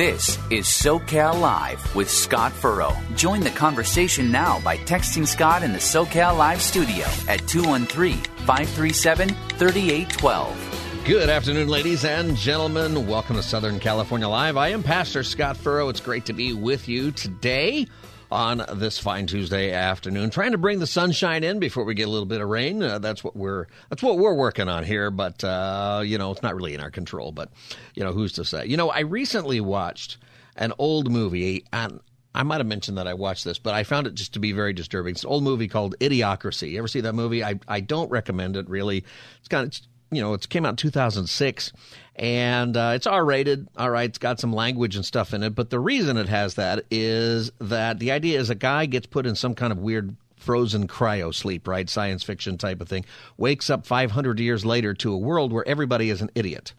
This is SoCal Live with Scott Furrow. Join the conversation now by texting Scott in the SoCal Live studio at 213 537 3812. Good afternoon, ladies and gentlemen. Welcome to Southern California Live. I am Pastor Scott Furrow. It's great to be with you today on this fine Tuesday afternoon, trying to bring the sunshine in before we get a little bit of rain. Uh, that's what we're that's what we're working on here. But uh, you know, it's not really in our control. But you know, who's to say? You know, I recently watched an old movie, and I might have mentioned that I watched this, but I found it just to be very disturbing. It's an old movie called Idiocracy. You ever see that movie? I I don't recommend it really. It's kind of you know, it came out in 2006 and uh, it's R rated. All right, it's got some language and stuff in it. But the reason it has that is that the idea is a guy gets put in some kind of weird frozen cryo sleep, right? Science fiction type of thing. Wakes up 500 years later to a world where everybody is an idiot.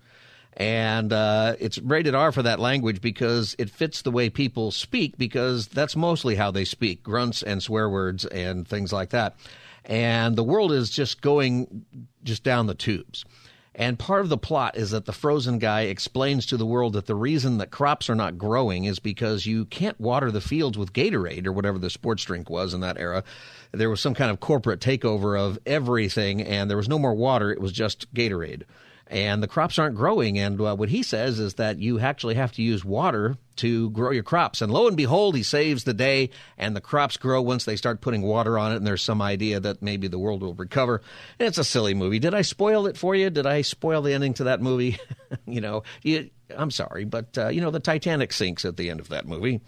And uh, it's rated R for that language because it fits the way people speak, because that's mostly how they speak grunts and swear words and things like that and the world is just going just down the tubes. And part of the plot is that the frozen guy explains to the world that the reason that crops are not growing is because you can't water the fields with Gatorade or whatever the sports drink was in that era. There was some kind of corporate takeover of everything, and there was no more water. It was just Gatorade and the crops aren't growing. And uh, what he says is that you actually have to use water to grow your crops. And lo and behold, he saves the day, and the crops grow once they start putting water on it. And there's some idea that maybe the world will recover. And it's a silly movie. Did I spoil it for you? Did I spoil the ending to that movie? you know, you, I'm sorry, but uh, you know, the Titanic sinks at the end of that movie.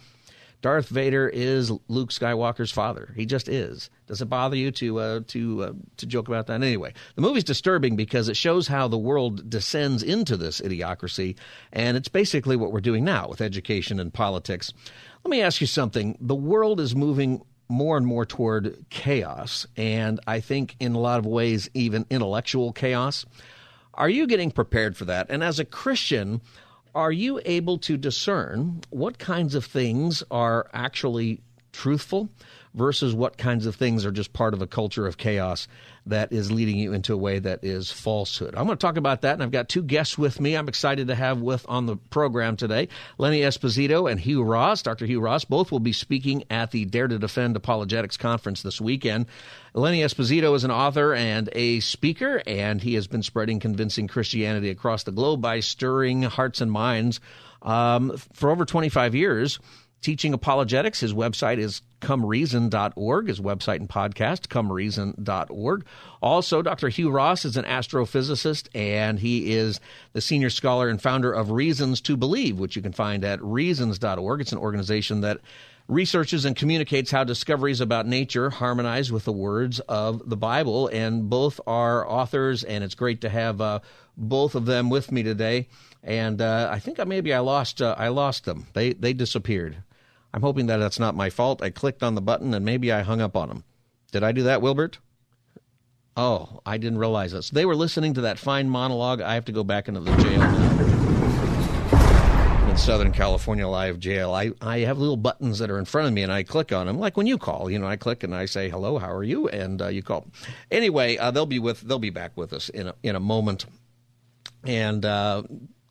Darth Vader is Luke Skywalker's father. He just is. Does it bother you to uh, to uh, to joke about that? Anyway, the movie's disturbing because it shows how the world descends into this idiocracy, and it's basically what we're doing now with education and politics. Let me ask you something. The world is moving more and more toward chaos, and I think in a lot of ways, even intellectual chaos. Are you getting prepared for that? And as a Christian, are you able to discern what kinds of things are actually truthful versus what kinds of things are just part of a culture of chaos that is leading you into a way that is falsehood. I'm going to talk about that, and I've got two guests with me. I'm excited to have with on the program today Lenny Esposito and Hugh Ross. Dr. Hugh Ross both will be speaking at the Dare to Defend Apologetics Conference this weekend. Lenny Esposito is an author and a speaker, and he has been spreading convincing Christianity across the globe by stirring hearts and minds um, for over 25 years teaching apologetics. His website is comereason.org, his website and podcast, comereason.org. Also, Dr. Hugh Ross is an astrophysicist, and he is the senior scholar and founder of Reasons to Believe, which you can find at reasons.org. It's an organization that researches and communicates how discoveries about nature harmonize with the words of the Bible. And both are authors, and it's great to have uh, both of them with me today. And uh, I think maybe I lost uh, I lost them. They they disappeared. I'm hoping that that's not my fault. I clicked on the button and maybe I hung up on them. Did I do that, Wilbert? Oh, I didn't realize this. They were listening to that fine monologue. I have to go back into the jail in Southern California Live Jail. I, I have little buttons that are in front of me, and I click on them, like when you call. You know, I click and I say hello, how are you, and uh, you call. Anyway, uh, they'll be with they'll be back with us in a, in a moment, and uh,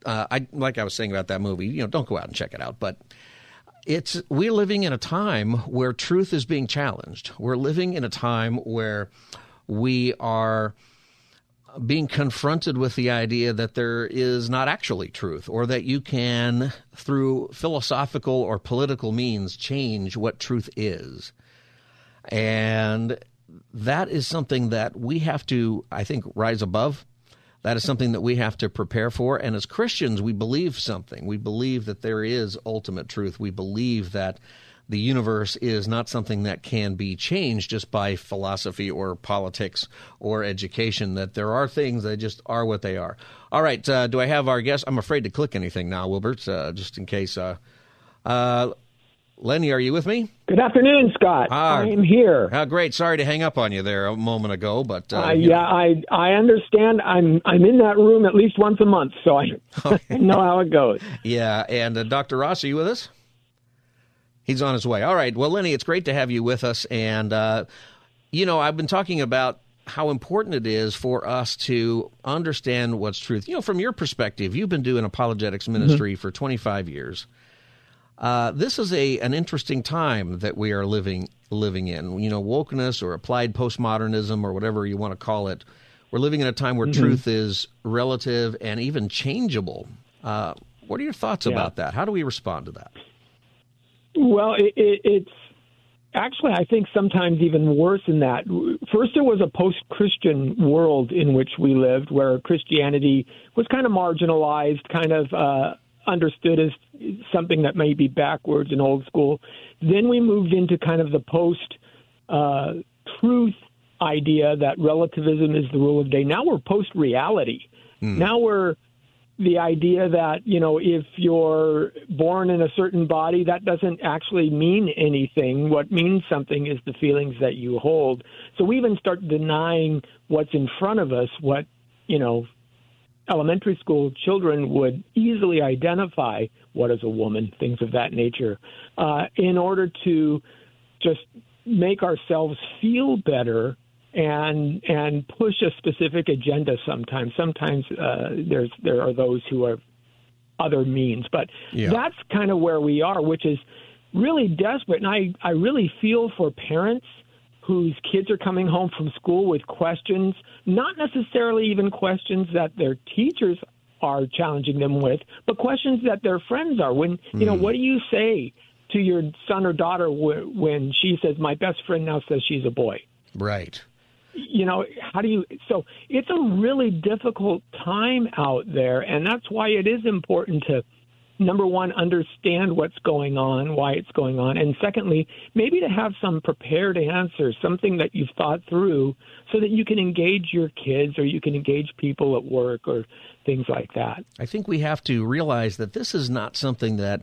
uh I like I was saying about that movie. You know, don't go out and check it out, but it's we're living in a time where truth is being challenged. We're living in a time where we are being confronted with the idea that there is not actually truth or that you can through philosophical or political means change what truth is. And that is something that we have to I think rise above that is something that we have to prepare for. And as Christians, we believe something. We believe that there is ultimate truth. We believe that the universe is not something that can be changed just by philosophy or politics or education, that there are things that just are what they are. All right, uh, do I have our guest? I'm afraid to click anything now, Wilbert, uh, just in case. Uh, uh Lenny, are you with me? Good afternoon, Scott. Ah, I'm here. Ah, great. Sorry to hang up on you there a moment ago, but uh, uh, yeah, I I understand. I'm I'm in that room at least once a month, so I know how it goes. Yeah, and uh, Dr. Ross, are you with us? He's on his way. All right. Well, Lenny, it's great to have you with us, and uh, you know, I've been talking about how important it is for us to understand what's truth. You know, from your perspective, you've been doing apologetics ministry mm-hmm. for 25 years. Uh, this is a an interesting time that we are living living in. You know, wokeness or applied postmodernism or whatever you want to call it. We're living in a time where mm-hmm. truth is relative and even changeable. Uh, what are your thoughts yeah. about that? How do we respond to that? Well, it, it, it's actually, I think sometimes even worse than that. First, there was a post Christian world in which we lived where Christianity was kind of marginalized, kind of uh, understood as something that may be backwards and old school. Then we moved into kind of the post uh, truth idea that relativism is the rule of day. Now we're post reality. Mm. Now we're the idea that you know if you're born in a certain body that doesn't actually mean anything what means something is the feelings that you hold so we even start denying what's in front of us what you know elementary school children would easily identify what is a woman, things of that nature, uh, in order to just make ourselves feel better and and push a specific agenda. Sometimes, sometimes uh, there's there are those who are other means, but yeah. that's kind of where we are, which is really desperate. And I I really feel for parents whose kids are coming home from school with questions, not necessarily even questions that their teachers are challenging them with, but questions that their friends are. When, you know, hmm. what do you say to your son or daughter when she says, My best friend now says she's a boy? Right. You know, how do you? So it's a really difficult time out there, and that's why it is important to number one, understand what's going on, why it's going on, and secondly, maybe to have some prepared answers, something that you've thought through, so that you can engage your kids or you can engage people at work or things like that. I think we have to realize that this is not something that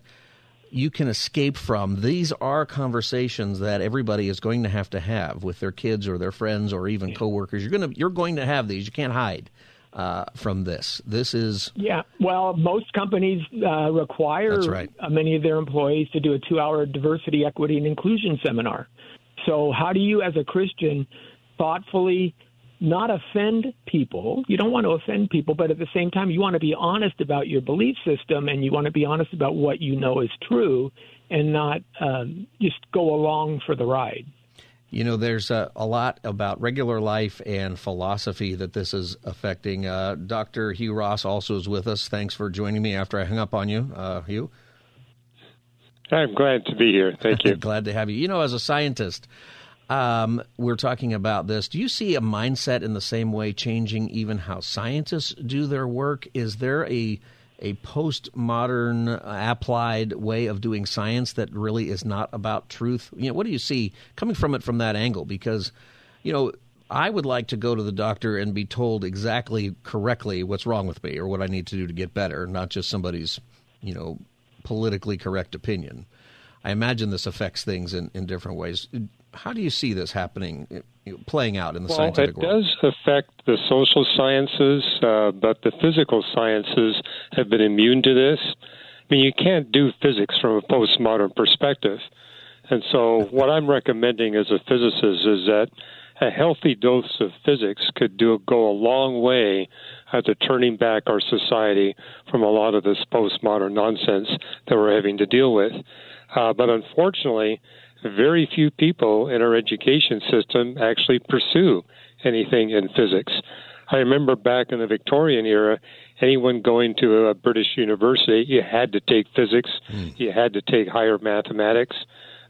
you can escape from. These are conversations that everybody is going to have to have with their kids or their friends or even coworkers. You're going to you're going to have these. You can't hide uh, from this. This is yeah. Well, most companies uh, require right. Uh, many of their employees to do a two-hour diversity, equity, and inclusion seminar. So, how do you, as a Christian, thoughtfully not offend people? You don't want to offend people, but at the same time, you want to be honest about your belief system, and you want to be honest about what you know is true, and not um, just go along for the ride. You know, there's a, a, lot about regular life and philosophy that this is affecting. Uh, Dr. Hugh Ross also is with us. Thanks for joining me after I hung up on you, uh, Hugh. I'm glad to be here. Thank you. glad to have you. You know, as a scientist, um, we're talking about this. Do you see a mindset in the same way changing even how scientists do their work? Is there a a postmodern uh, applied way of doing science that really is not about truth? You know, what do you see coming from it from that angle? Because, you know, I would like to go to the doctor and be told exactly correctly what's wrong with me or what I need to do to get better, not just somebody's, you know, politically correct opinion. I imagine this affects things in, in different ways. How do you see this happening, playing out in the well, scientific world? It does affect the social sciences, uh, but the physical sciences have been immune to this. I mean, you can't do physics from a postmodern perspective. And so, what I'm recommending as a physicist is that a healthy dose of physics could do go a long way to turning back our society from a lot of this postmodern nonsense that we're having to deal with. Uh, but unfortunately, very few people in our education system actually pursue anything in physics. I remember back in the Victorian era, anyone going to a British university, you had to take physics, mm. you had to take higher mathematics.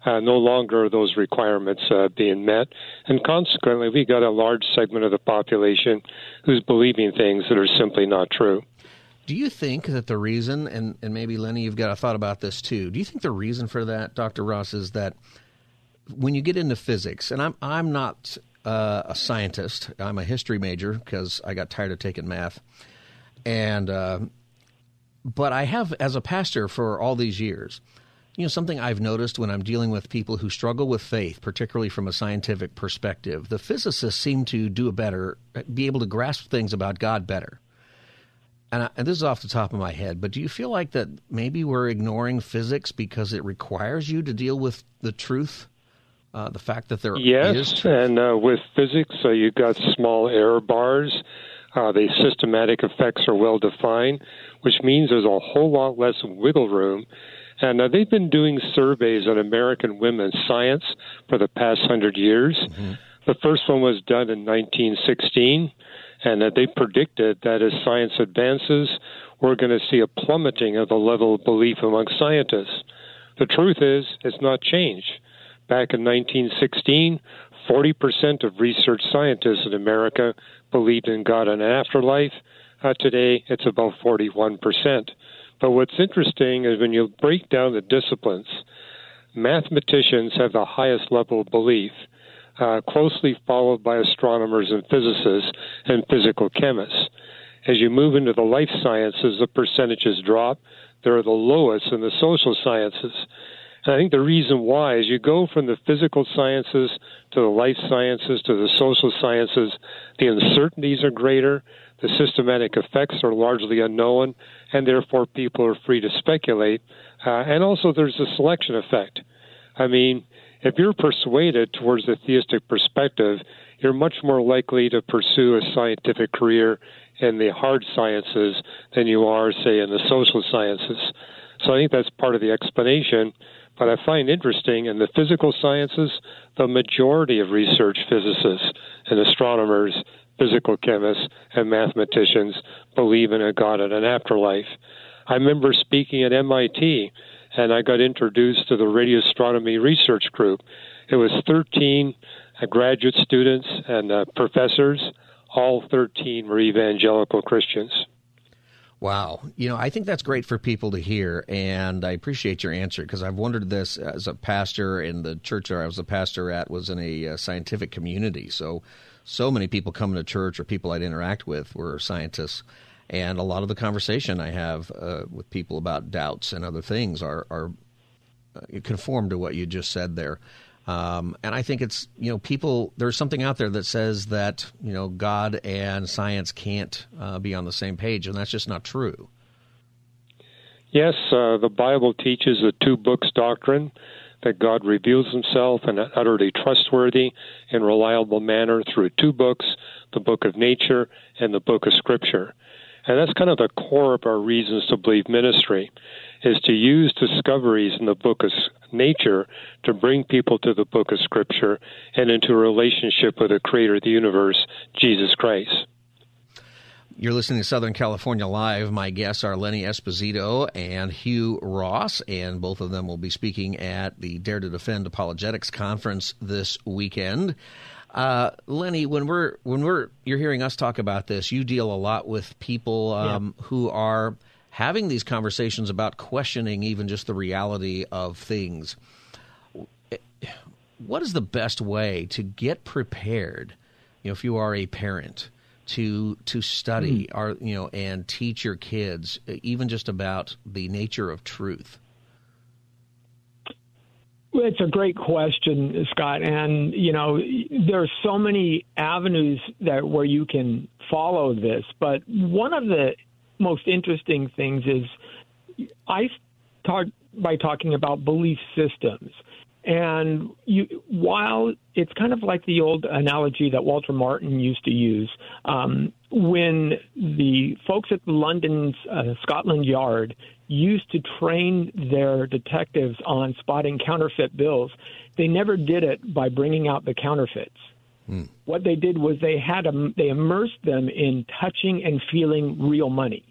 Uh, no longer are those requirements uh, being met, and consequently, we got a large segment of the population who's believing things that are simply not true. Do you think that the reason, and, and maybe Lenny, you've got a thought about this too, do you think the reason for that, Dr. Ross, is that when you get into physics, and I'm, I'm not uh, a scientist, I'm a history major because I got tired of taking math. And, uh, but I have, as a pastor for all these years, you know, something I've noticed when I'm dealing with people who struggle with faith, particularly from a scientific perspective, the physicists seem to do a better, be able to grasp things about God better and, I, and this is off the top of my head, but do you feel like that maybe we're ignoring physics because it requires you to deal with the truth? Uh, the fact that there yes, is and uh, with physics, uh, you've got small error bars. Uh, the systematic effects are well defined, which means there's a whole lot less wiggle room. And uh, they've been doing surveys on American women's science for the past hundred years. Mm-hmm. The first one was done in 1916 and that they predicted that as science advances, we're going to see a plummeting of the level of belief among scientists. The truth is, it's not changed. Back in 1916, 40% of research scientists in America believed in God and an afterlife. Uh, today, it's about 41%. But what's interesting is when you break down the disciplines, mathematicians have the highest level of belief uh, closely followed by astronomers and physicists and physical chemists. As you move into the life sciences, the percentages drop. They're the lowest in the social sciences. And I think the reason why is you go from the physical sciences to the life sciences to the social sciences, the uncertainties are greater, the systematic effects are largely unknown, and therefore people are free to speculate. Uh, and also there's a selection effect. I mean, if you're persuaded towards the theistic perspective, you're much more likely to pursue a scientific career in the hard sciences than you are, say, in the social sciences. So I think that's part of the explanation. But I find interesting in the physical sciences, the majority of research physicists and astronomers, physical chemists, and mathematicians believe in a God and an afterlife. I remember speaking at MIT and I got introduced to the radio astronomy research group. It was 13 uh, graduate students and uh, professors. All 13 were evangelical Christians. Wow. You know, I think that's great for people to hear, and I appreciate your answer because I've wondered this as a pastor in the church where I was a pastor at was in a uh, scientific community. So, so many people coming to church or people I'd interact with were scientists and a lot of the conversation I have uh, with people about doubts and other things are, are uh, conform to what you just said there. Um, and I think it's you know people there's something out there that says that you know God and science can't uh, be on the same page, and that's just not true. Yes, uh, the Bible teaches the two books doctrine that God reveals Himself in an utterly trustworthy and reliable manner through two books: the Book of Nature and the Book of Scripture. And that's kind of the core of our reasons to believe ministry is to use discoveries in the book of nature to bring people to the book of scripture and into a relationship with the creator of the universe, Jesus Christ. You're listening to Southern California Live. My guests are Lenny Esposito and Hugh Ross, and both of them will be speaking at the Dare to Defend Apologetics Conference this weekend. Uh, Lenny, when we're when we're you're hearing us talk about this, you deal a lot with people um, yeah. who are having these conversations about questioning even just the reality of things. What is the best way to get prepared? You know, if you are a parent, to to study mm. or you know and teach your kids even just about the nature of truth. It's a great question, Scott. And, you know, there are so many avenues that where you can follow this. But one of the most interesting things is I start by talking about belief systems. And you, while it's kind of like the old analogy that Walter Martin used to use, um, when the folks at London's uh, Scotland Yard used to train their detectives on spotting counterfeit bills, they never did it by bringing out the counterfeits. Hmm. What they did was they had a, they immersed them in touching and feeling real money.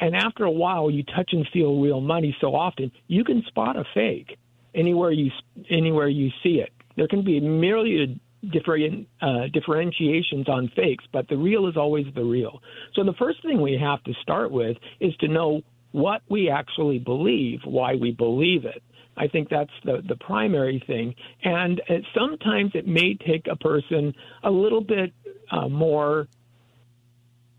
And after a while, you touch and feel real money so often, you can spot a fake anywhere you anywhere you see it. There can be a myriad different uh, differentiations on fakes, but the real is always the real. So the first thing we have to start with is to know what we actually believe, why we believe it. I think that's the, the primary thing. And uh, sometimes it may take a person a little bit uh, more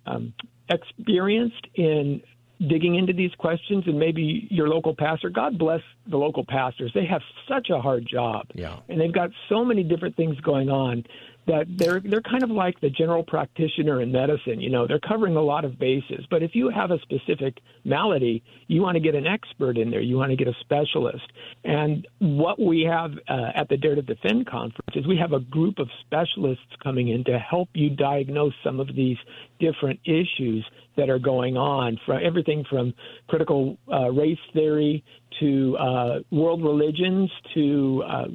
um, experienced in digging into these questions and maybe your local pastor god bless the local pastors. They have such a hard job. Yeah. and they've got so many different things going on that they're they're kind of like the general practitioner in medicine. You know, they're covering a lot of bases. But if you have a specific malady, you want to get an expert in there. You want to get a specialist. And what we have uh, at the Dare to Defend conference is we have a group of specialists coming in to help you diagnose some of these different issues that are going on, from everything from critical uh, race theory to uh, world religions to uh,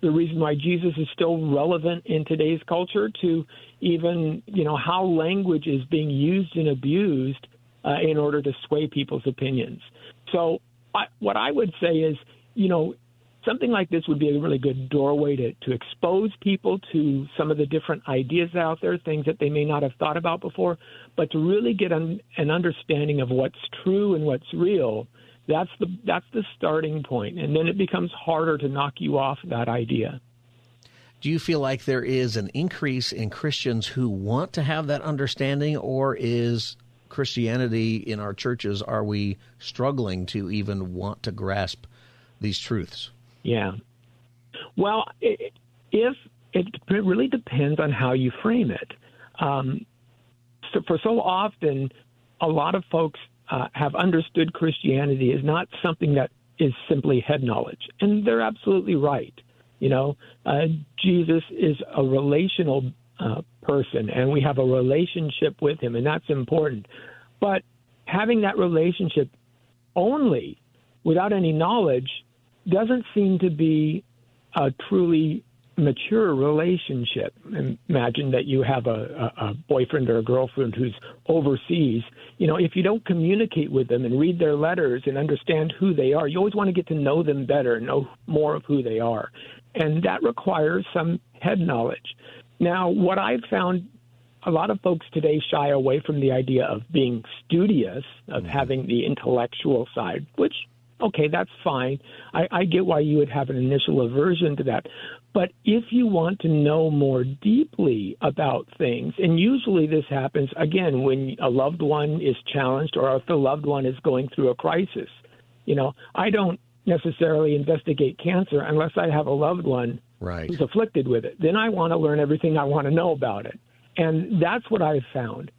the reason why Jesus is still relevant in today's culture to even, you know, how language is being used and abused uh, in order to sway people's opinions. So, I, what I would say is, you know, something like this would be a really good doorway to, to expose people to some of the different ideas out there, things that they may not have thought about before, but to really get an, an understanding of what's true and what's real that's the that's the starting point, and then it becomes harder to knock you off that idea. Do you feel like there is an increase in Christians who want to have that understanding, or is Christianity in our churches, are we struggling to even want to grasp these truths? Yeah. Well, it, if it really depends on how you frame it. Um, so for so often, a lot of folks uh, have understood Christianity is not something that is simply head knowledge, and they're absolutely right. You know, uh, Jesus is a relational uh, person, and we have a relationship with him, and that's important. But having that relationship only without any knowledge doesn't seem to be a truly mature relationship. Imagine that you have a, a, a boyfriend or a girlfriend who's overseas. You know, if you don't communicate with them and read their letters and understand who they are, you always want to get to know them better, know more of who they are. And that requires some head knowledge. Now, what I've found a lot of folks today shy away from the idea of being studious, of mm-hmm. having the intellectual side, which okay, that's fine. I, I get why you would have an initial aversion to that. But if you want to know more deeply about things, and usually this happens again when a loved one is challenged or if the loved one is going through a crisis. You know, I don't necessarily investigate cancer unless I have a loved one right. who's afflicted with it. Then I want to learn everything I want to know about it. And that's what I've found.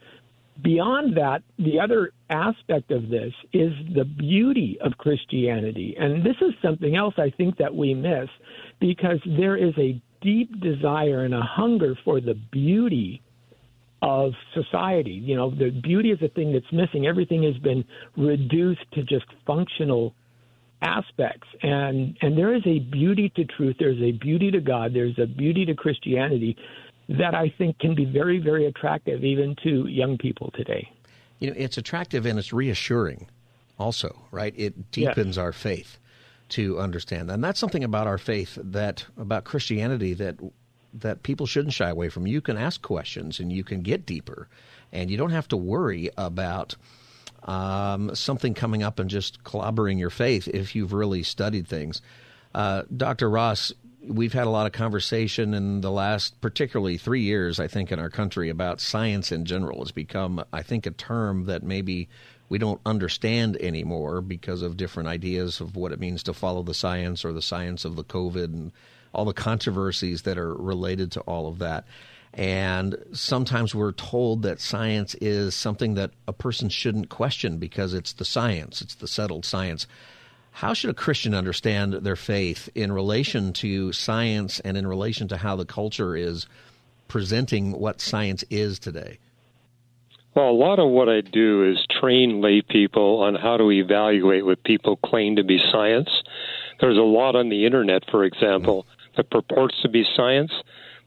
Beyond that, the other aspect of this is the beauty of Christianity. And this is something else I think that we miss because there is a deep desire and a hunger for the beauty of society. You know, the beauty is a thing that's missing. Everything has been reduced to just functional aspects and and there is a beauty to truth there's a beauty to god there's a beauty to christianity that i think can be very very attractive even to young people today you know it's attractive and it's reassuring also right it deepens yes. our faith to understand. And that's something about our faith that about Christianity that that people shouldn't shy away from. You can ask questions and you can get deeper, and you don't have to worry about um, something coming up and just clobbering your faith if you've really studied things. Uh, Dr. Ross, we've had a lot of conversation in the last, particularly three years, I think, in our country about science in general. has become, I think, a term that maybe we don't understand anymore because of different ideas of what it means to follow the science or the science of the COVID and all the controversies that are related to all of that. And sometimes we're told that science is something that a person shouldn't question because it's the science, it's the settled science. How should a Christian understand their faith in relation to science and in relation to how the culture is presenting what science is today? Well, a lot of what I do is train lay people on how to evaluate what people claim to be science. There's a lot on the internet, for example, that purports to be science,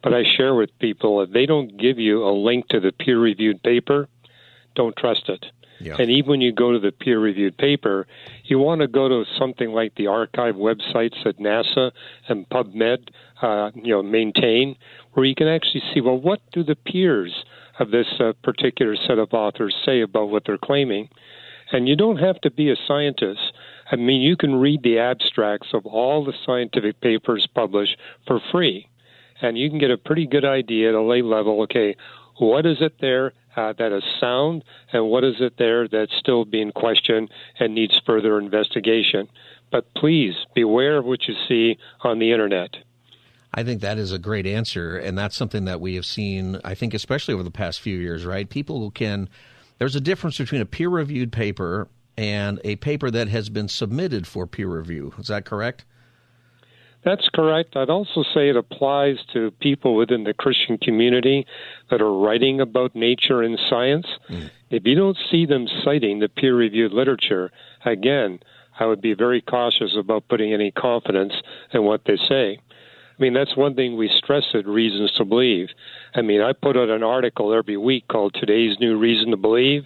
but I share with people if they don't give you a link to the peer reviewed paper, don't trust it. Yeah. And even when you go to the peer reviewed paper, you want to go to something like the archive websites that NASA and PubMed uh, you know, maintain, where you can actually see, well, what do the peers of this uh, particular set of authors say about what they're claiming? And you don't have to be a scientist. I mean, you can read the abstracts of all the scientific papers published for free, and you can get a pretty good idea at a lay level. Okay, what is it there uh, that is sound, and what is it there that's still being questioned and needs further investigation? But please beware of what you see on the internet. I think that is a great answer, and that's something that we have seen. I think, especially over the past few years, right? People can. There's a difference between a peer-reviewed paper and a paper that has been submitted for peer review. Is that correct? That's correct. I'd also say it applies to people within the Christian community that are writing about nature and science. Mm. If you don't see them citing the peer reviewed literature, again, I would be very cautious about putting any confidence in what they say. I mean, that's one thing we stress at Reasons to Believe. I mean, I put out an article every week called Today's New Reason to Believe,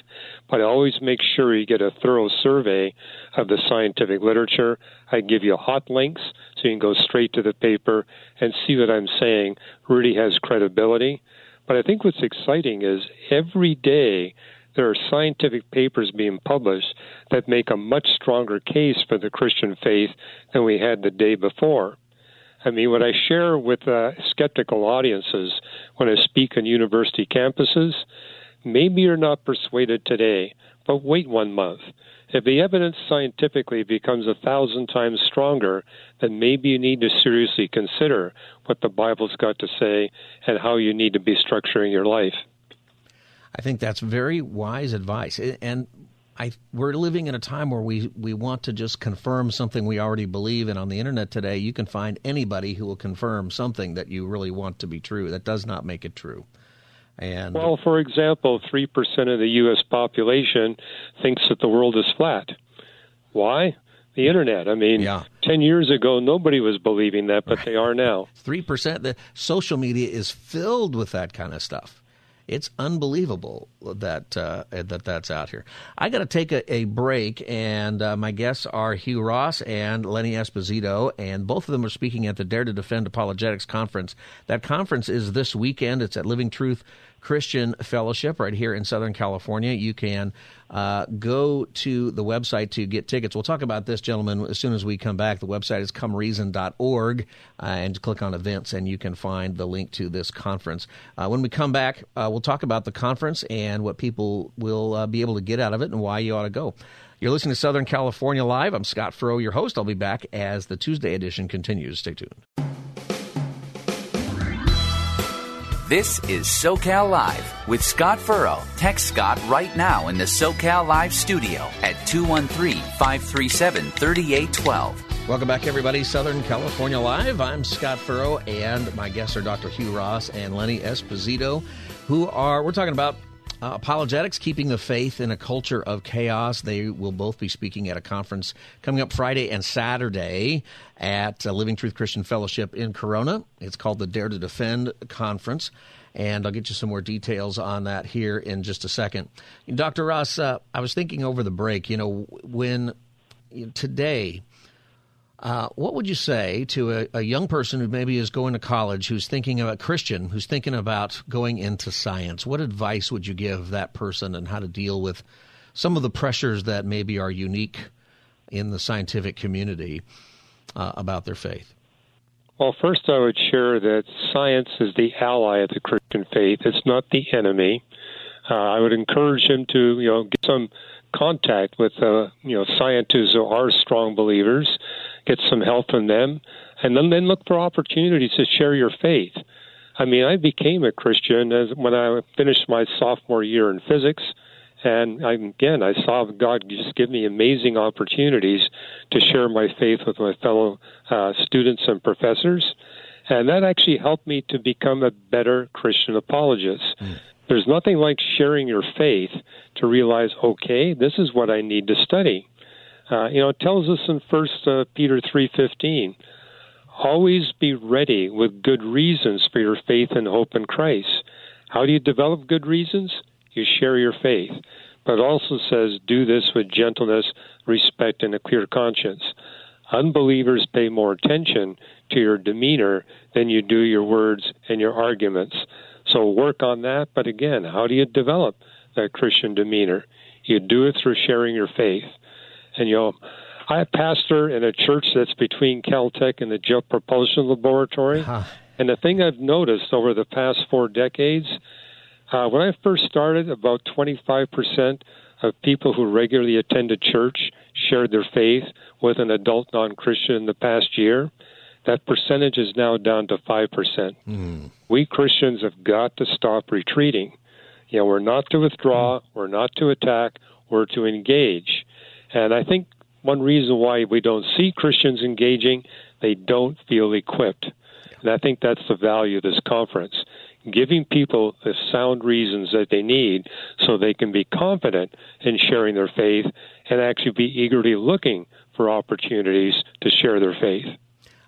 but I always make sure you get a thorough survey of the scientific literature. I give you hot links so you can go straight to the paper and see what I'm saying really has credibility. But I think what's exciting is every day there are scientific papers being published that make a much stronger case for the Christian faith than we had the day before. I mean, what I share with uh, skeptical audiences when I speak on university campuses, maybe you're not persuaded today, but wait one month. If the evidence scientifically becomes a thousand times stronger, then maybe you need to seriously consider what the Bible's got to say and how you need to be structuring your life. I think that's very wise advice. And I, we're living in a time where we, we want to just confirm something we already believe. And on the internet today, you can find anybody who will confirm something that you really want to be true. That does not make it true. And well, for example, three percent of the U.S. population thinks that the world is flat. Why? The internet. I mean, yeah. ten years ago, nobody was believing that, but right. they are now. Three percent. The social media is filled with that kind of stuff. It's unbelievable that uh, that that's out here. I got to take a, a, break, and uh, my guests are Hugh Ross and Lenny Esposito, and both of them are speaking at the Dare to Defend Apologetics conference. That conference is this weekend. It's at Living Truth Christian Fellowship right here in Southern California. You can uh, go to the website to get tickets. We'll talk about this, gentlemen, as soon as we come back. The website is comereason.org uh, and click on events, and you can find the link to this conference. Uh, when we come back, uh, we'll talk about the conference and what people will uh, be able to get out of it and why you ought to go. You're listening to Southern California Live. I'm Scott Furrow, your host. I'll be back as the Tuesday edition continues. Stay tuned. This is SoCal Live with Scott Furrow. Text Scott right now in the SoCal Live studio at 213 537 3812. Welcome back, everybody. Southern California Live. I'm Scott Furrow, and my guests are Dr. Hugh Ross and Lenny Esposito, who are, we're talking about uh, apologetics, keeping the faith in a culture of chaos. They will both be speaking at a conference coming up Friday and Saturday at uh, Living Truth Christian Fellowship in Corona. It's called the Dare to Defend Conference. And I'll get you some more details on that here in just a second. Dr. Ross, uh, I was thinking over the break, you know, when today, uh, what would you say to a, a, young person who maybe is going to college, who's thinking about Christian, who's thinking about going into science? What advice would you give that person and how to deal with some of the pressures that maybe are unique in the scientific community uh, about their faith? Well, first, I would share that science is the ally of the Christian faith. It's not the enemy. Uh, I would encourage him to, you know, get some contact with, uh, you know, scientists who are strong believers get some help from them, and then, then look for opportunities to share your faith. I mean, I became a Christian as when I finished my sophomore year in physics, and I, again, I saw God just give me amazing opportunities to share my faith with my fellow uh, students and professors, and that actually helped me to become a better Christian apologist. Mm. There's nothing like sharing your faith to realize, okay, this is what I need to study. Uh, you know, it tells us in First uh, Peter three fifteen, always be ready with good reasons for your faith and hope in Christ. How do you develop good reasons? You share your faith. but it also says, do this with gentleness, respect, and a clear conscience. Unbelievers pay more attention to your demeanor than you do your words and your arguments. So work on that. But again, how do you develop that Christian demeanor? You do it through sharing your faith. And you know, I pastor in a church that's between Caltech and the Jet Propulsion Laboratory. Huh. And the thing I've noticed over the past four decades, uh, when I first started, about 25% of people who regularly attended church shared their faith with an adult non Christian in the past year. That percentage is now down to 5%. Mm. We Christians have got to stop retreating. You know, we're not to withdraw, we're not to attack, we're to engage. And I think one reason why we don't see Christians engaging, they don't feel equipped. And I think that's the value of this conference giving people the sound reasons that they need so they can be confident in sharing their faith and actually be eagerly looking for opportunities to share their faith.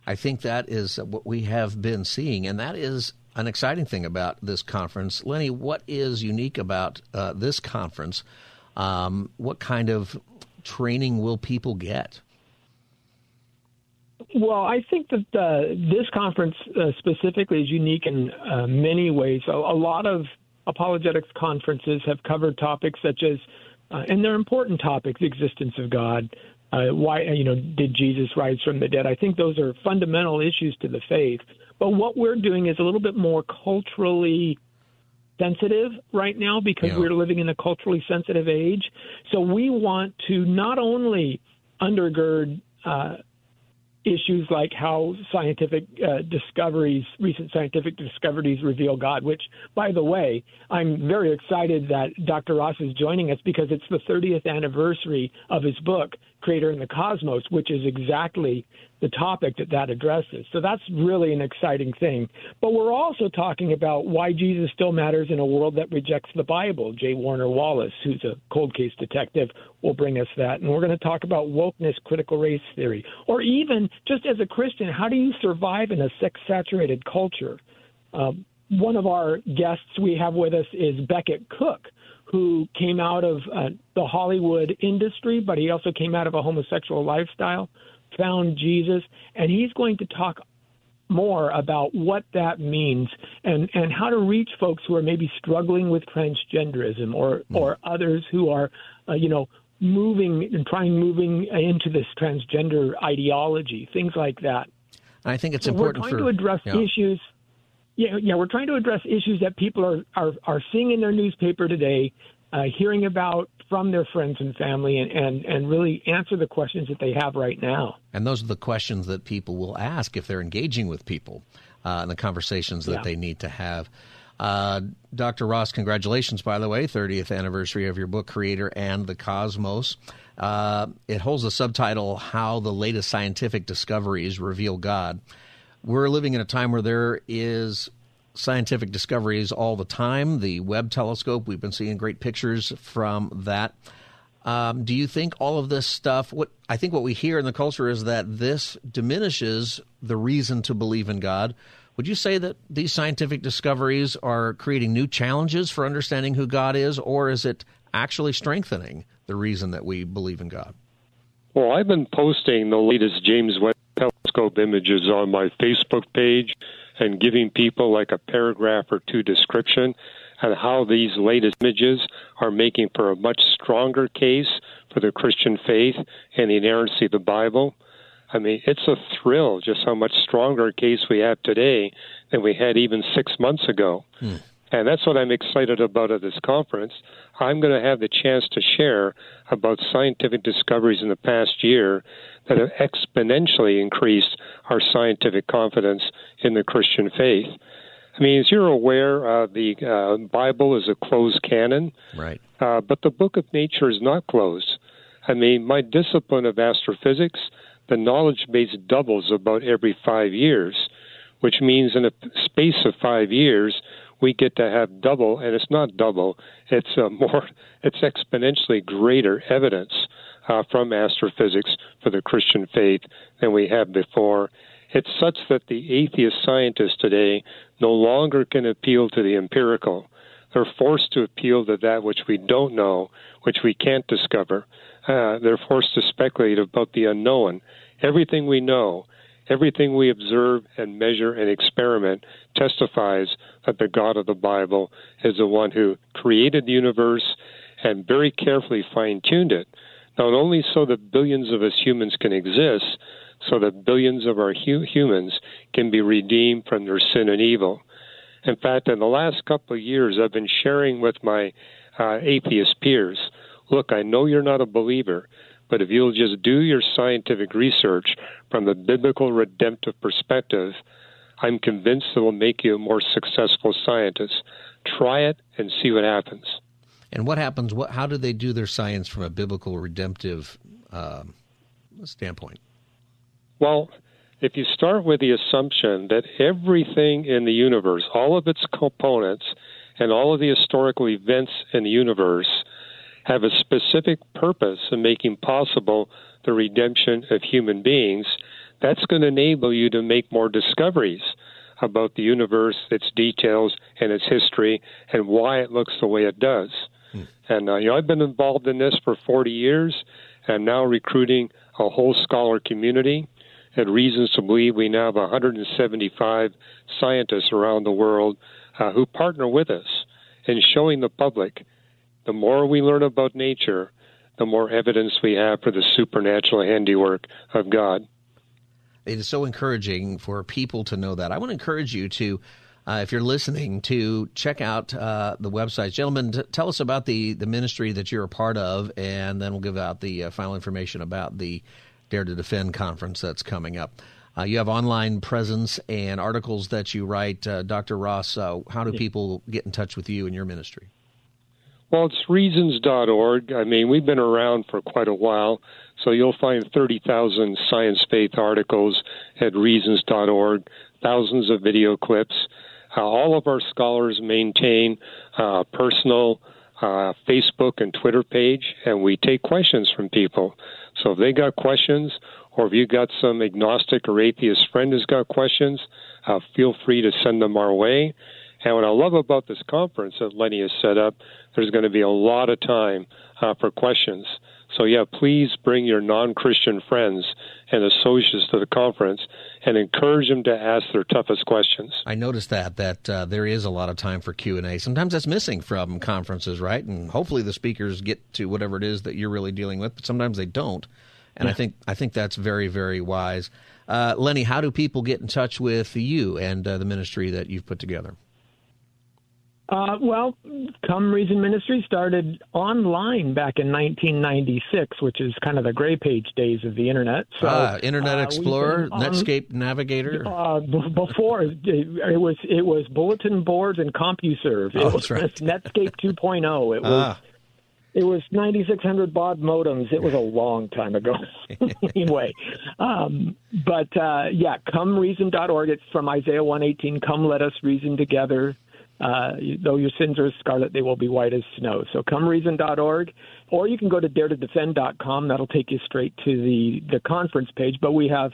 I think that is what we have been seeing, and that is an exciting thing about this conference. Lenny, what is unique about uh, this conference? Um, what kind of training will people get? Well, I think that uh, this conference uh, specifically is unique in uh, many ways. A, a, lot of apologetics conferences have covered topics such as, uh, and they're important topics, the existence of God, uh, why you know did Jesus rise from the dead? I think those are fundamental issues to the faith. But what we're doing is a little bit more culturally sensitive right now because yeah. we're living in a culturally sensitive age. So we want to not only undergird uh, issues like how scientific uh, discoveries, recent scientific discoveries reveal God, which, by the way, I'm very excited that Dr. Ross is joining us because it's the 30th anniversary of his book, Creator and the Cosmos, which is exactly the topic that that addresses. So that's really an exciting thing. But we're also talking about why Jesus still matters in a world that rejects the Bible. J. Warner Wallace, who's a cold case detective, will bring us that. And we're going to talk about wokeness, critical race theory, or even just as a Christian, how do you survive in a sex saturated culture? Um, one of our guests we have with us is Beckett Cook, who came out of uh, the Hollywood industry, but he also came out of a homosexual lifestyle found Jesus, and he's going to talk more about what that means and, and how to reach folks who are maybe struggling with transgenderism or, mm. or others who are, uh, you know, moving and trying moving into this transgender ideology, things like that. I think it's so important. We're for, to address yeah. issues. Yeah, yeah, we're trying to address issues that people are, are, are seeing in their newspaper today, uh, hearing about from their friends and family and, and, and really answer the questions that they have right now. And those are the questions that people will ask if they're engaging with people uh, and the conversations that yeah. they need to have. Uh, Dr. Ross, congratulations, by the way, 30th anniversary of your book, Creator and the Cosmos. Uh, it holds the subtitle, How the Latest Scientific Discoveries Reveal God. We're living in a time where there is scientific discoveries all the time. The Webb telescope, we've been seeing great pictures from that. Um, do you think all of this stuff? What I think what we hear in the culture is that this diminishes the reason to believe in God. Would you say that these scientific discoveries are creating new challenges for understanding who God is, or is it actually strengthening the reason that we believe in God? Well, I've been posting the latest James Webb telescope images on my Facebook page and giving people like a paragraph or two description on how these latest images are making for a much stronger case for the Christian faith and the inerrancy of the Bible. I mean, it's a thrill just how much stronger a case we have today than we had even six months ago. Hmm. And that's what I'm excited about at this conference. I'm going to have the chance to share about scientific discoveries in the past year that have exponentially increased our scientific confidence in the Christian faith. I mean, as you're aware, uh, the uh, Bible is a closed canon, right? Uh, but the book of nature is not closed. I mean, my discipline of astrophysics, the knowledge base doubles about every five years, which means in a space of five years, we get to have double, and it's not double, it's uh, more, it's exponentially greater evidence uh, from astrophysics for the Christian faith than we have before. It's such that the atheist scientists today no longer can appeal to the empirical. They're forced to appeal to that which we don't know, which we can't discover. Uh, they're forced to speculate about the unknown. Everything we know, everything we observe and measure and experiment testifies that the God of the Bible is the one who created the universe and very carefully fine tuned it, not only so that billions of us humans can exist, so that billions of our hu- humans can be redeemed from their sin and evil. In fact, in the last couple of years, I've been sharing with my uh, atheist peers look, I know you're not a believer, but if you'll just do your scientific research from the biblical redemptive perspective, I'm convinced it will make you a more successful scientist. Try it and see what happens. And what happens? What? How do they do their science from a biblical redemptive uh, standpoint? Well, if you start with the assumption that everything in the universe, all of its components, and all of the historical events in the universe have a specific purpose in making possible the redemption of human beings, that's going to enable you to make more discoveries about the universe, its details, and its history, and why it looks the way it does. Hmm. And uh, you know, I've been involved in this for 40 years, and now recruiting a whole scholar community. Had reasons to believe we now have 175 scientists around the world uh, who partner with us in showing the public the more we learn about nature, the more evidence we have for the supernatural handiwork of God. It is so encouraging for people to know that. I want to encourage you to, uh, if you're listening, to check out uh, the website. Gentlemen, t- tell us about the, the ministry that you're a part of, and then we'll give out the uh, final information about the Dare to Defend conference that's coming up. Uh, you have online presence and articles that you write. Uh, Dr. Ross, uh, how do people get in touch with you and your ministry? Well, it's reasons.org. I mean, we've been around for quite a while, so you'll find 30,000 science faith articles at reasons.org, thousands of video clips. Uh, all of our scholars maintain uh, personal uh, Facebook and Twitter page, and we take questions from people. So if they got questions, or if you got some agnostic or atheist friend who's got questions, uh, feel free to send them our way. And what I love about this conference that Lenny has set up, there's going to be a lot of time uh, for questions. So, yeah, please bring your non Christian friends and associates to the conference and encourage them to ask their toughest questions. I noticed that, that uh, there is a lot of time for Q&A. Sometimes that's missing from conferences, right? And hopefully the speakers get to whatever it is that you're really dealing with, but sometimes they don't. And yeah. I think I think that's very very wise. Uh, Lenny, how do people get in touch with you and uh, the ministry that you've put together? Uh, well, Come Reason Ministry started online back in 1996, which is kind of the gray page days of the internet. So, ah, Internet uh, Explorer, on, Netscape Navigator. Uh, b- before it, it, was it was bulletin boards and CompuServe. It oh, was right. Netscape 2.0. It was. Ah. It was 9600 baud modems. It was a long time ago. anyway, um, but uh, yeah, comereason.org. It's from Isaiah 118. Come, let us reason together. Uh, though your sins are as scarlet, they will be white as snow. So comereason.org, or you can go to daretodefend.com. That'll take you straight to the, the conference page. But we have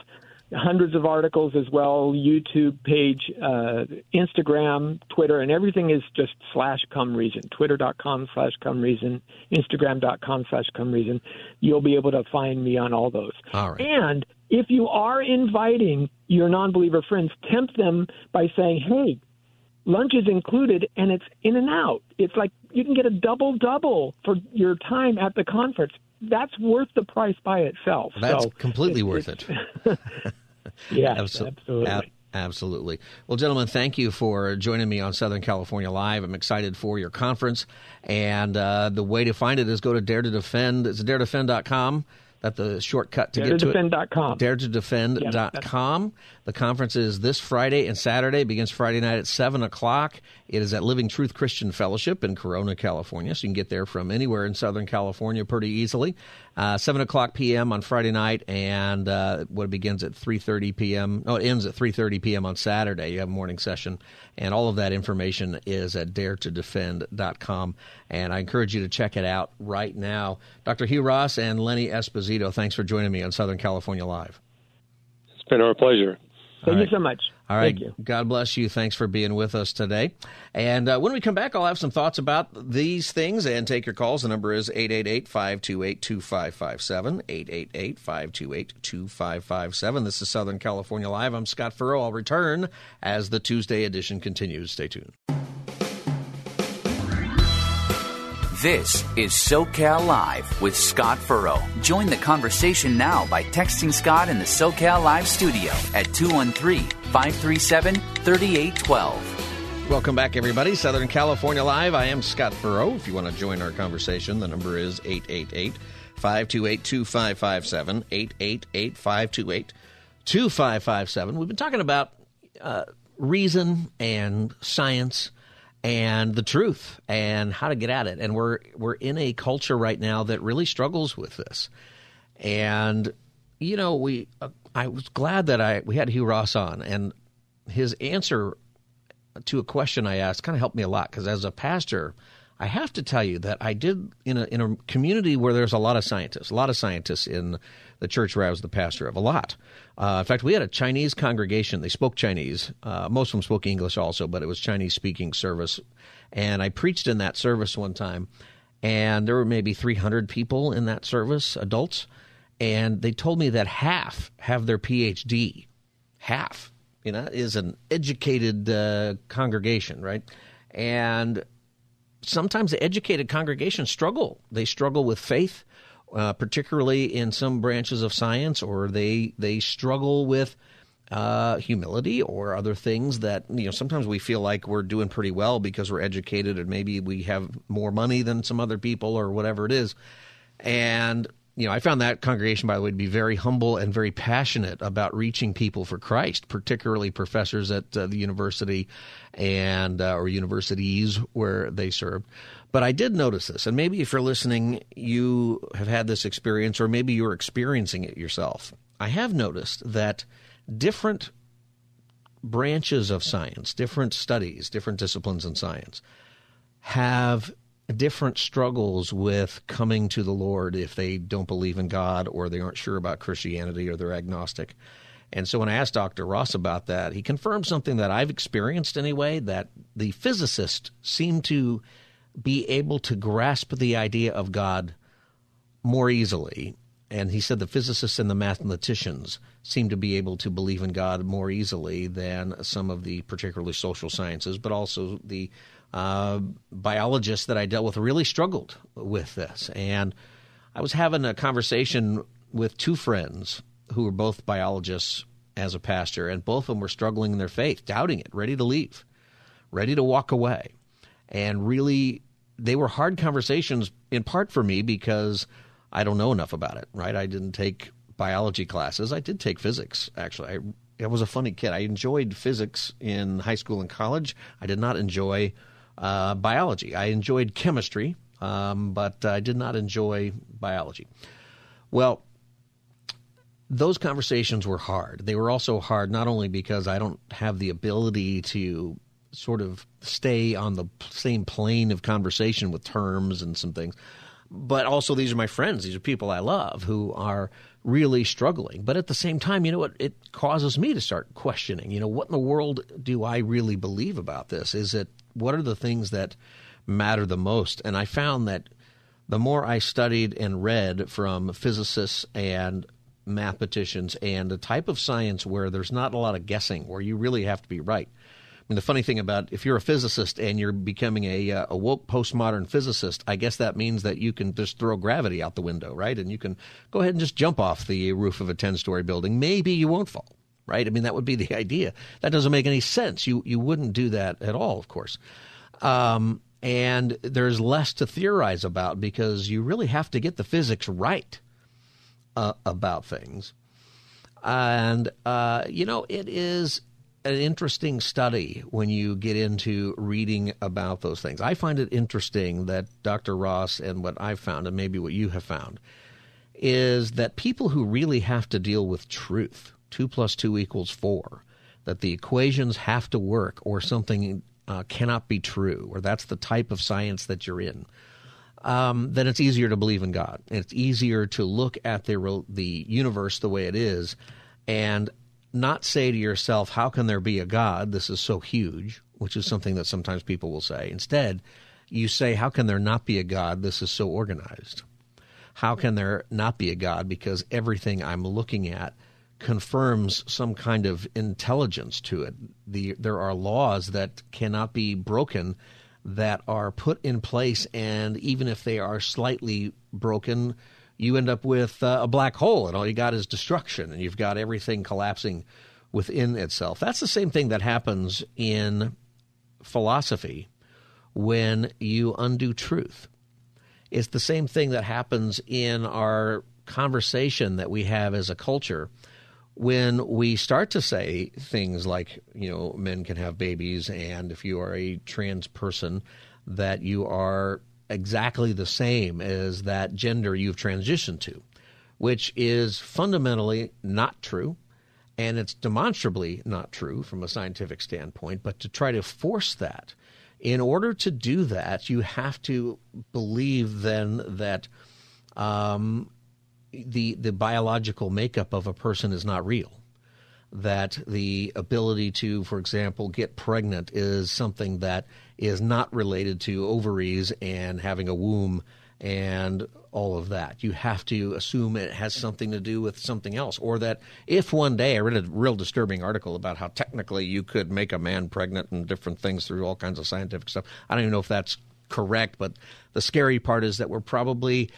hundreds of articles as well, YouTube page, uh, Instagram, Twitter, and everything is just slash come reason. Twitter.com slash come reason, Instagram.com slash come reason. You'll be able to find me on all those. All right. And if you are inviting your non believer friends, tempt them by saying, hey, lunch is included and it's in and out. It's like you can get a double double for your time at the conference. That's worth the price by itself. That's so completely worth it. yeah, absolutely. Ab- absolutely. Well, gentlemen, thank you for joining me on Southern California Live. I'm excited for your conference. And uh, the way to find it is go to Dare to Defend. It's daretodefend.com. That's the shortcut to get to it. DareToDefend.com. the conference is this Friday and Saturday. It begins Friday night at 7 o'clock. It is at Living Truth Christian Fellowship in Corona, California. So you can get there from anywhere in Southern California pretty easily. Uh, 7 o'clock p.m. on Friday night, and uh, what begins at 3.30 p.m. Oh, it ends at 3.30 p.m. on Saturday. You have a morning session, and all of that information is at daretodefend.com. And I encourage you to check it out right now. Dr. Hugh Ross and Lenny Esposito, thanks for joining me on Southern California Live. It's been our pleasure. Thank you so much. All right. Thank you. God bless you. Thanks for being with us today. And uh, when we come back, I'll have some thoughts about these things and take your calls. The number is 888 528 2557. 888 528 2557. This is Southern California Live. I'm Scott Furrow. I'll return as the Tuesday edition continues. Stay tuned. This is SoCal Live with Scott Furrow. Join the conversation now by texting Scott in the SoCal Live studio at 213 537 3812. Welcome back, everybody. Southern California Live. I am Scott Furrow. If you want to join our conversation, the number is 888 528 2557. 888 528 2557. We've been talking about uh, reason and science and the truth and how to get at it. And we're we're in a culture right now that really struggles with this. And you know, we uh, I was glad that I we had Hugh Ross on, and his answer to a question I asked kind of helped me a lot because as a pastor. I have to tell you that I did in a in a community where there's a lot of scientists, a lot of scientists in the church where I was the pastor of, a lot. Uh, in fact, we had a Chinese congregation. They spoke Chinese. Uh, most of them spoke English also, but it was Chinese speaking service. And I preached in that service one time, and there were maybe 300 people in that service, adults. And they told me that half have their PhD. Half, you know, is an educated uh, congregation, right? And sometimes the educated congregations struggle. They struggle with faith, uh, particularly in some branches of science, or they they struggle with uh, humility or other things that you know. Sometimes we feel like we're doing pretty well because we're educated, and maybe we have more money than some other people, or whatever it is. And you know, I found that congregation, by the way, to be very humble and very passionate about reaching people for Christ, particularly professors at uh, the university and uh, or universities where they served. But I did notice this, and maybe if you're listening, you have had this experience, or maybe you're experiencing it yourself. I have noticed that different branches of science, different studies, different disciplines in science have different struggles with coming to the Lord if they don't believe in God or they aren't sure about Christianity or they're agnostic. And so when I asked Dr. Ross about that, he confirmed something that I've experienced anyway that the physicists seem to be able to grasp the idea of God more easily. And he said the physicists and the mathematicians seem to be able to believe in God more easily than some of the particularly social sciences, but also the uh, biologists that I dealt with really struggled with this. And I was having a conversation with two friends who were both biologists as a pastor, and both of them were struggling in their faith, doubting it, ready to leave, ready to walk away. And really, they were hard conversations in part for me because I don't know enough about it, right? I didn't take biology classes. I did take physics, actually. I, I was a funny kid. I enjoyed physics in high school and college. I did not enjoy uh, biology. I enjoyed chemistry, um, but I did not enjoy biology. Well, those conversations were hard. They were also hard not only because I don't have the ability to sort of stay on the same plane of conversation with terms and some things, but also these are my friends. These are people I love who are really struggling. But at the same time, you know what? It causes me to start questioning. You know, what in the world do I really believe about this? Is it what are the things that matter the most? And I found that the more I studied and read from physicists and mathematicians and a type of science where there's not a lot of guessing, where you really have to be right. I mean, the funny thing about if you're a physicist and you're becoming a, uh, a woke postmodern physicist, I guess that means that you can just throw gravity out the window, right? And you can go ahead and just jump off the roof of a 10 story building. Maybe you won't fall right? I mean, that would be the idea. That doesn't make any sense. You you wouldn't do that at all, of course. Um, and there's less to theorize about because you really have to get the physics right uh, about things. And uh, you know, it is an interesting study when you get into reading about those things. I find it interesting that Dr. Ross and what I've found, and maybe what you have found, is that people who really have to deal with truth 2 plus 2 equals 4, that the equations have to work or something uh, cannot be true, or that's the type of science that you're in, um, then it's easier to believe in God. It's easier to look at the, the universe the way it is and not say to yourself, How can there be a God? This is so huge, which is something that sometimes people will say. Instead, you say, How can there not be a God? This is so organized. How can there not be a God? Because everything I'm looking at confirms some kind of intelligence to it. The, there are laws that cannot be broken that are put in place, and even if they are slightly broken, you end up with uh, a black hole, and all you got is destruction, and you've got everything collapsing within itself. That's the same thing that happens in philosophy when you undo truth. It's the same thing that happens in our conversation that we have as a culture when we start to say things like, you know, men can have babies, and if you are a trans person, that you are exactly the same as that gender you've transitioned to, which is fundamentally not true. And it's demonstrably not true from a scientific standpoint, but to try to force that, in order to do that, you have to believe then that um, the the biological makeup of a person is not real. That the ability to, for example, get pregnant is something that is not related to ovaries and having a womb and all of that. You have to assume it has something to do with something else. Or that if one day I read a real disturbing article about how technically you could make a man pregnant and different things through all kinds of scientific stuff. I don't even know if that's correct, but the scary part is that we're probably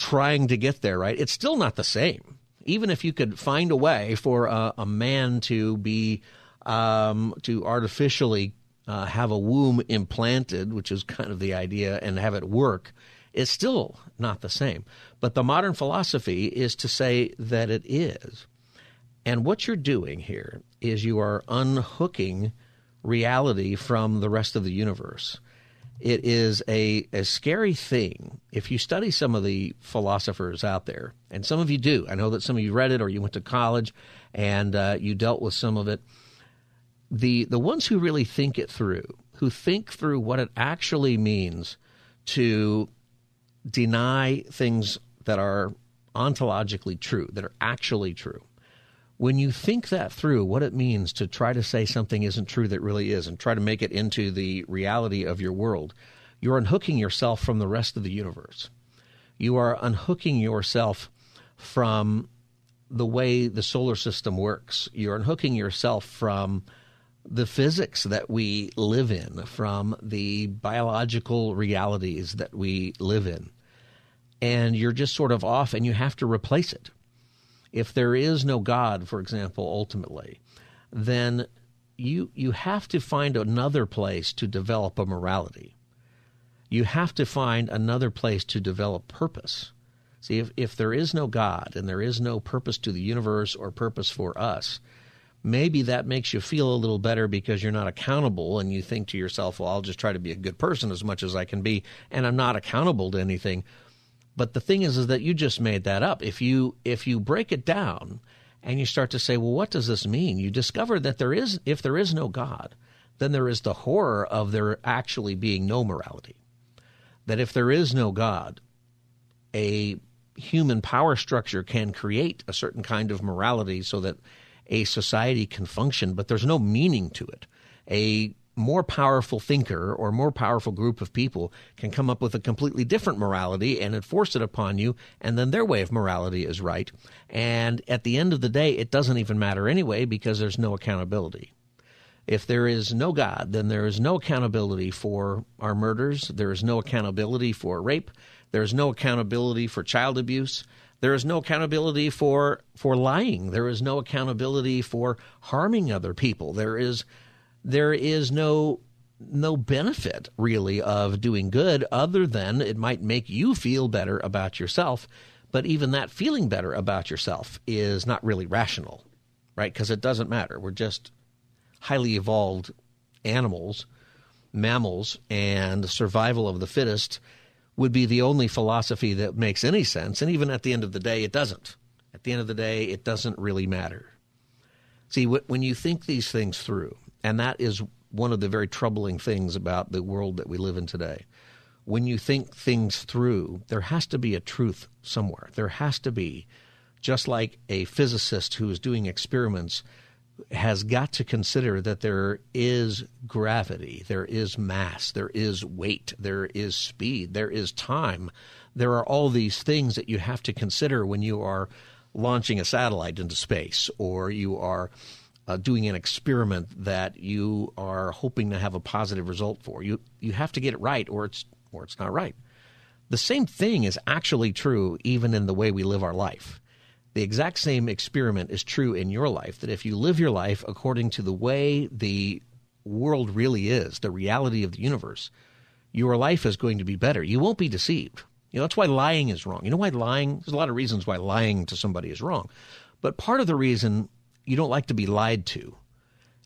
trying to get there, right? It's still not the same. Even if you could find a way for a, a man to be um, to artificially uh, have a womb implanted, which is kind of the idea, and have it work, it's still not the same. But the modern philosophy is to say that it is. And what you're doing here is you are unhooking reality from the rest of the universe it is a, a scary thing if you study some of the philosophers out there, and some of you do. I know that some of you read it or you went to college and uh, you dealt with some of it. The, the ones who really think it through, who think through what it actually means to deny things that are ontologically true, that are actually true, when you think that through, what it means to try to say something isn't true that really is and try to make it into the reality of your world, you're unhooking yourself from the rest of the universe. You are unhooking yourself from the way the solar system works. You're unhooking yourself from the physics that we live in, from the biological realities that we live in. And you're just sort of off and you have to replace it if there is no God, for example, ultimately, then you you have to find another place to develop a morality. You have to find another place to develop purpose. See, if, if there is no God and there is no purpose to the universe or purpose for us, maybe that makes you feel a little better because you're not accountable and you think to yourself, well, I'll just try to be a good person as much as I can be, and I'm not accountable to anything. But the thing is, is that you just made that up. If you if you break it down and you start to say, well, what does this mean? You discover that there is, if there is no God, then there is the horror of there actually being no morality. That if there is no God, a human power structure can create a certain kind of morality so that a society can function, but there's no meaning to it. A more powerful thinker or more powerful group of people can come up with a completely different morality and enforce it upon you, and then their way of morality is right. And at the end of the day, it doesn't even matter anyway because there's no accountability. If there is no God, then there is no accountability for our murders. There is no accountability for rape. There is no accountability for child abuse. There is no accountability for, for lying. There is no accountability for harming other people. There is there is no no benefit really of doing good other than it might make you feel better about yourself. But even that feeling better about yourself is not really rational right? Because it doesn't matter. We're just highly evolved animals mammals and survival of the fittest would be the only philosophy that makes any sense. And even at the end of the day it doesn't. At the end of the day it doesn't really matter. See when you think these things through and that is one of the very troubling things about the world that we live in today. When you think things through, there has to be a truth somewhere. There has to be, just like a physicist who is doing experiments has got to consider that there is gravity, there is mass, there is weight, there is speed, there is time. There are all these things that you have to consider when you are launching a satellite into space or you are uh, doing an experiment that you are hoping to have a positive result for. You you have to get it right or it's or it's not right. The same thing is actually true even in the way we live our life. The exact same experiment is true in your life that if you live your life according to the way the world really is, the reality of the universe, your life is going to be better. You won't be deceived. You know, that's why lying is wrong. You know why lying? There's a lot of reasons why lying to somebody is wrong. But part of the reason you don't like to be lied to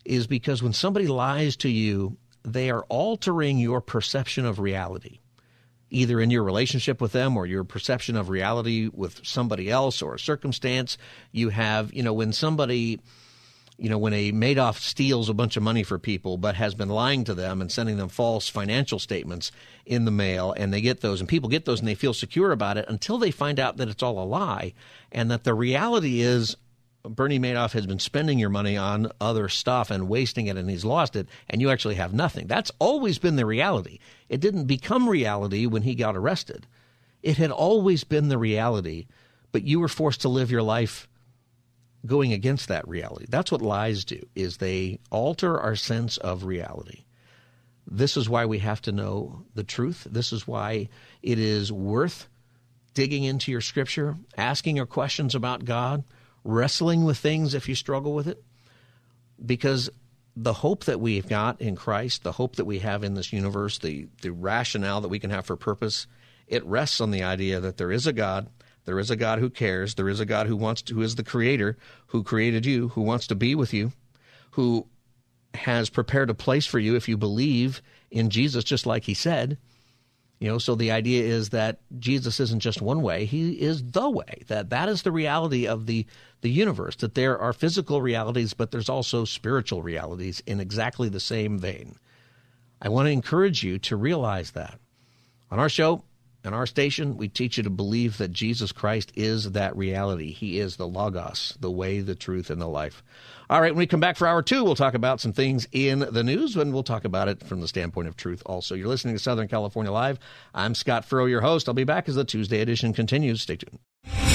is because when somebody lies to you, they are altering your perception of reality either in your relationship with them or your perception of reality with somebody else or a circumstance. You have, you know, when somebody, you know, when a Madoff steals a bunch of money for people but has been lying to them and sending them false financial statements in the mail, and they get those, and people get those and they feel secure about it until they find out that it's all a lie and that the reality is Bernie Madoff has been spending your money on other stuff and wasting it and he's lost it and you actually have nothing. That's always been the reality. It didn't become reality when he got arrested. It had always been the reality, but you were forced to live your life going against that reality. That's what lies do is they alter our sense of reality. This is why we have to know the truth. This is why it is worth digging into your scripture, asking your questions about God wrestling with things if you struggle with it. Because the hope that we've got in Christ, the hope that we have in this universe, the, the rationale that we can have for purpose, it rests on the idea that there is a God, there is a God who cares, there is a God who wants to, who is the creator, who created you, who wants to be with you, who has prepared a place for you if you believe in Jesus, just like he said. You know, so the idea is that Jesus isn't just one way, he is the way. That that is the reality of the the universe, that there are physical realities, but there's also spiritual realities in exactly the same vein. I want to encourage you to realize that. On our show, on our station, we teach you to believe that Jesus Christ is that reality. He is the Logos, the way, the truth, and the life. All right, when we come back for hour two, we'll talk about some things in the news, and we'll talk about it from the standpoint of truth also. You're listening to Southern California Live. I'm Scott Furrow, your host. I'll be back as the Tuesday edition continues. Stay tuned.